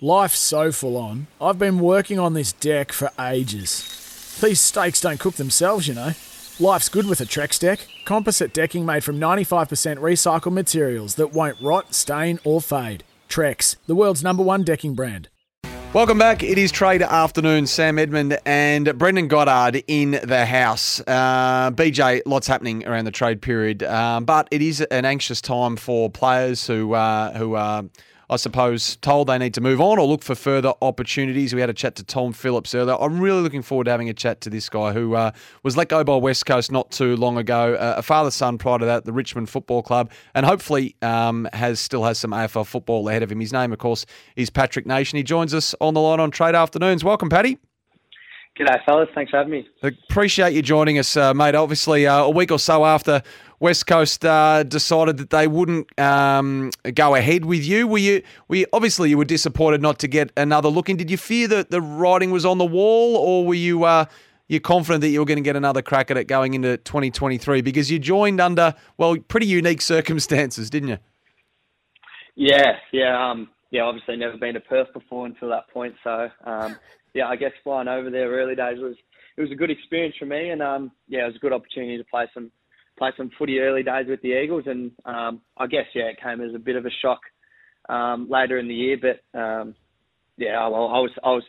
Life's so full on. I've been working on this deck for ages. These steaks don't cook themselves, you know. Life's good with a Trex deck. Composite decking made from 95% recycled materials that won't rot, stain, or fade. Trex, the world's number one decking brand. Welcome back. It is Trade Afternoon. Sam Edmund and Brendan Goddard in the house. Uh, BJ, lots happening around the trade period, um, but it is an anxious time for players who uh, who are. I suppose, told they need to move on or look for further opportunities. We had a chat to Tom Phillips earlier. I'm really looking forward to having a chat to this guy who uh, was let go by West Coast not too long ago. Uh, a father son prior to that, the Richmond Football Club, and hopefully um, has still has some AFL football ahead of him. His name, of course, is Patrick Naish. He joins us on the line on Trade Afternoons. Welcome, Paddy. G'day, fellas. Thanks for having me. Appreciate you joining us, uh, mate. Obviously, uh, a week or so after West Coast uh, decided that they wouldn't um, go ahead with you, were you? Were you, obviously you were disappointed not to get another look in. Did you fear that the writing was on the wall, or were you uh, you confident that you were going to get another crack at it going into 2023? Because you joined under well pretty unique circumstances, didn't you? Yeah, yeah, um, yeah. Obviously, never been to Perth before until that point, so um, yeah, I guess flying over there early days was it was a good experience for me, and um, yeah, it was a good opportunity to play some play some footy early days with the Eagles, and um, I guess yeah, it came as a bit of a shock um, later in the year, but um, yeah, I, I was I was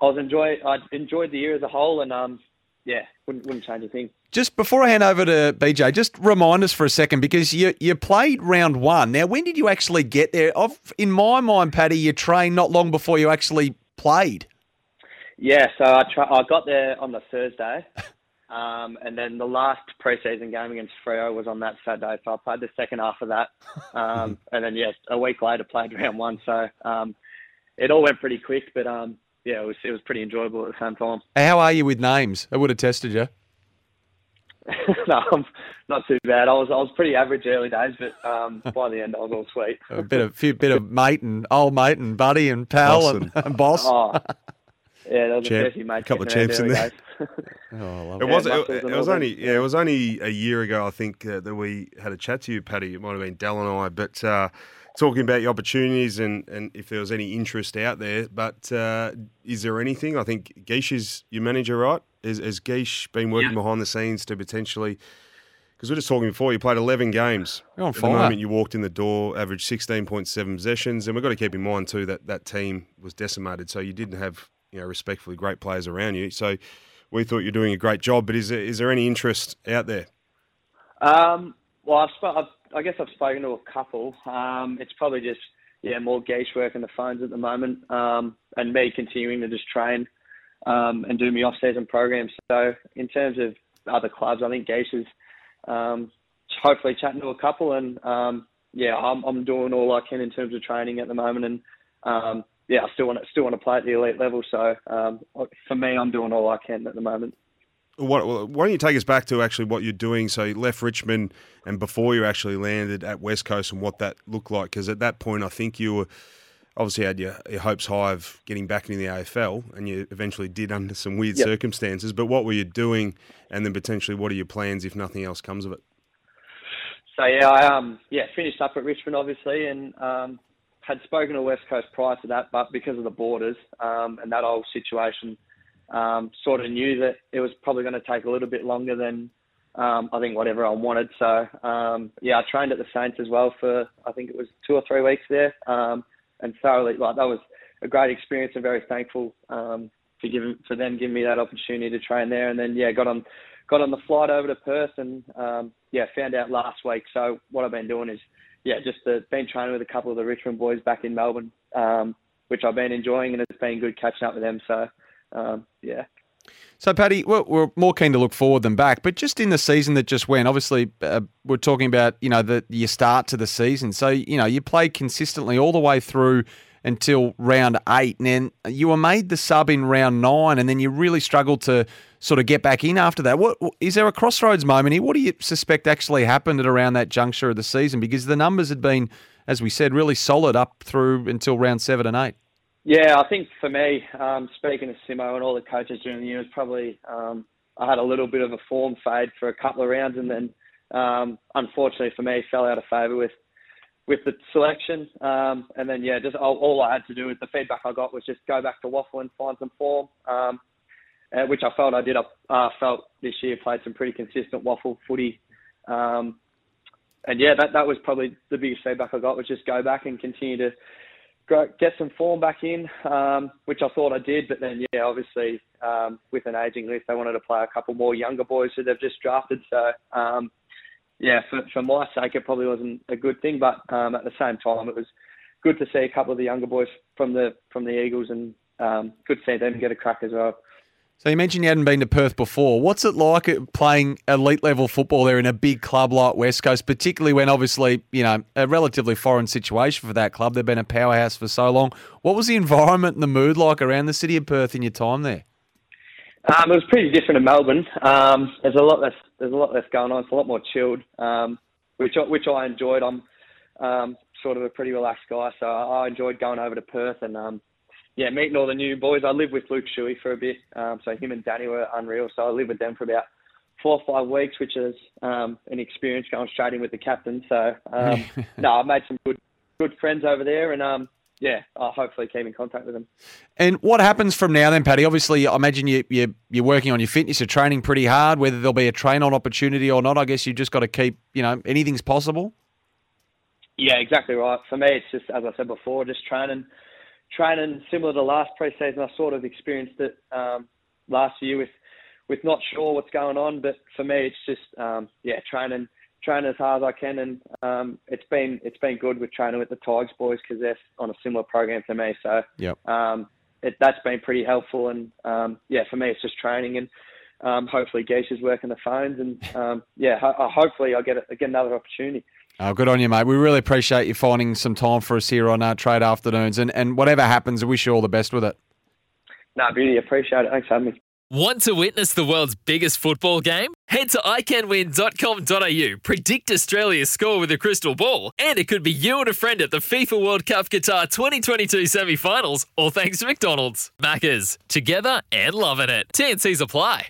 I was enjoy I enjoyed the year as a whole, and um, yeah, wouldn't wouldn't change a thing. Just before I hand over to BJ, just remind us for a second because you you played round one. Now, when did you actually get there? I've, in my mind, Paddy, you trained not long before you actually played. Yeah, so I tra- I got there on the Thursday, um, and then the last preseason game against Freo was on that Saturday. So I played the second half of that, um, and then yes, a week later played round one. So um, it all went pretty quick, but um, yeah, it was it was pretty enjoyable at the same time. How are you with names? I would have tested you. no, I'm not too bad. I was I was pretty average early days, but um, by the end I was all sweet. a bit of few bit of mate and old mate and buddy and pal and, and, boss. Oh, yeah, that was Champ, a few mates. A couple of champs in there. oh, it was it, it, was only yeah it was only a year ago I think uh, that we had a chat to you, Paddy. It might have been Dell and I, but. Uh, talking about your opportunities and, and if there was any interest out there. But uh, is there anything? I think Geish is your manager, right? Is, has Geish been working yeah. behind the scenes to potentially? Because we are just talking before, you played 11 games. At the moment you walked in the door, averaged 16.7 possessions. And we've got to keep in mind, too, that that team was decimated. So you didn't have, you know, respectfully great players around you. So we thought you're doing a great job. But is there, is there any interest out there? Um, well, I've, I've I guess I've spoken to a couple. Um, it's probably just yeah more gauge work in the phones at the moment, um, and me continuing to just train um, and do my off-season programs. So in terms of other clubs, I think Gage is um, hopefully chatting to a couple, and um, yeah, I'm, I'm doing all I can in terms of training at the moment, and um, yeah, I still want to still want to play at the elite level. So um, for me, I'm doing all I can at the moment. What, why don't you take us back to actually what you're doing? So you left Richmond and before you actually landed at West Coast and what that looked like. Because at that point, I think you were obviously had your, your, hopes high of getting back into the AFL, and you eventually did under some weird yep. circumstances. But what were you doing, and then potentially what are your plans if nothing else comes of it? So yeah, I um yeah finished up at Richmond obviously, and um, had spoken to West Coast prior to that, but because of the borders um, and that whole situation um, sort of knew that it was probably going to take a little bit longer than um, I think what everyone wanted. So um, yeah, I trained at the Saints as well for I think it was two or three weeks there, um, and thoroughly like that was a great experience and very thankful um, for giving for them giving me that opportunity to train there. And then yeah, got on got on the flight over to Perth and um, yeah, found out last week. So what I've been doing is yeah, just uh, been training with a couple of the Richmond boys back in Melbourne, um, which I've been enjoying, and it's been good catching up with them. So um, yeah. So, Paddy, we're, more keen to look forward than back, but just in the season that just went, obviously, uh, we're talking about you know the your start to the season. So, you know, you played consistently all the way through until round eight. And then you were made the sub in round nine, and then you really struggled to sort of get back in after that. What is there a crossroads moment here? What do you suspect actually happened at around that juncture of the season? Because the numbers had been, as we said, really solid up through until round seven and eight. Yeah, I think for me, um, speaking to Simo and all the coaches during the year, was probably um, I had a little bit of a form fade for a couple of rounds, and then um, unfortunately for me, fell out of favour with with the selection. Um, and then yeah, just all, all, I had to do with the feedback I got was just go back to WAFL and find some form, um, uh, which I felt I did. I uh, felt this year played some pretty consistent WAFL footy. Um, and yeah, that that was probably the biggest feedback I got was just go back and continue to get some form back in, um, which I thought I did. But then, yeah, obviously um, with an aging list, they wanted to play a couple more younger boys who they've just drafted. So, um, yeah, for, for my sake, it probably wasn't a good thing. But um, at the same time, it was good to see a couple of the younger boys from the from the Eagles, and um, good to see them get a crack as well. So you mentioned you hadn't been to Perth before. What's it like playing elite level football there in a big club like West Coast, particularly when obviously, you know, a relatively foreign situation for that club. They've been a powerhouse for so long. What was the environment and the mood like around the city of Perth in your time there? Um, it was pretty different in Melbourne. Um, there's a lot less. There's a lot less going on. It's a lot more chilled, um, which which I enjoyed. I'm um, sort of a pretty relaxed guy, so I enjoyed going over to Perth and um, yeah, meeting all the new boys. I lived with Luke Shuey for a bit, um, so him and Danny were unreal. So I lived with them for about four or five weeks, which is um, an experience going straight in with the captain. So um, no, I made some good good friends over there, and um, yeah, I'll hopefully keep in contact with them. And what happens from now then, Paddy? Obviously, I imagine you, you, you're working on your fitness, you're training pretty hard, whether there'll be a train on opportunity or not. I guess you just got to keep, you know, anything's possible. Yeah, exactly right. For me, it's just, as I said before, just training training similar to last preseason. I sort of experienced it um, last year with with not sure what's going on, but for me, it's just um, yeah, training training as hard as I can, and um, it's been it's been good with training with the Tigers boys because they're on a similar program to me. So yep. um, it, that's been pretty helpful, and um, yeah, for me, it's just training and. Um, hopefully, Geisha's working the phones, and um, yeah, ho- hopefully, I'll get, a, get another opportunity. Oh, good on you, mate. We really appreciate you finding some time for us here on our uh, trade afternoons. And, and whatever happens, I wish you all the best with it. No, beauty. Appreciate it. Thanks for having me. Want to witness the world's biggest football game? Head to iCanWin.com.au, predict Australia's score with a crystal ball, and it could be you and a friend at the FIFA World Cup Qatar 2022 semi finals, all thanks to McDonald's. Maccas, together and loving it. TNCs apply.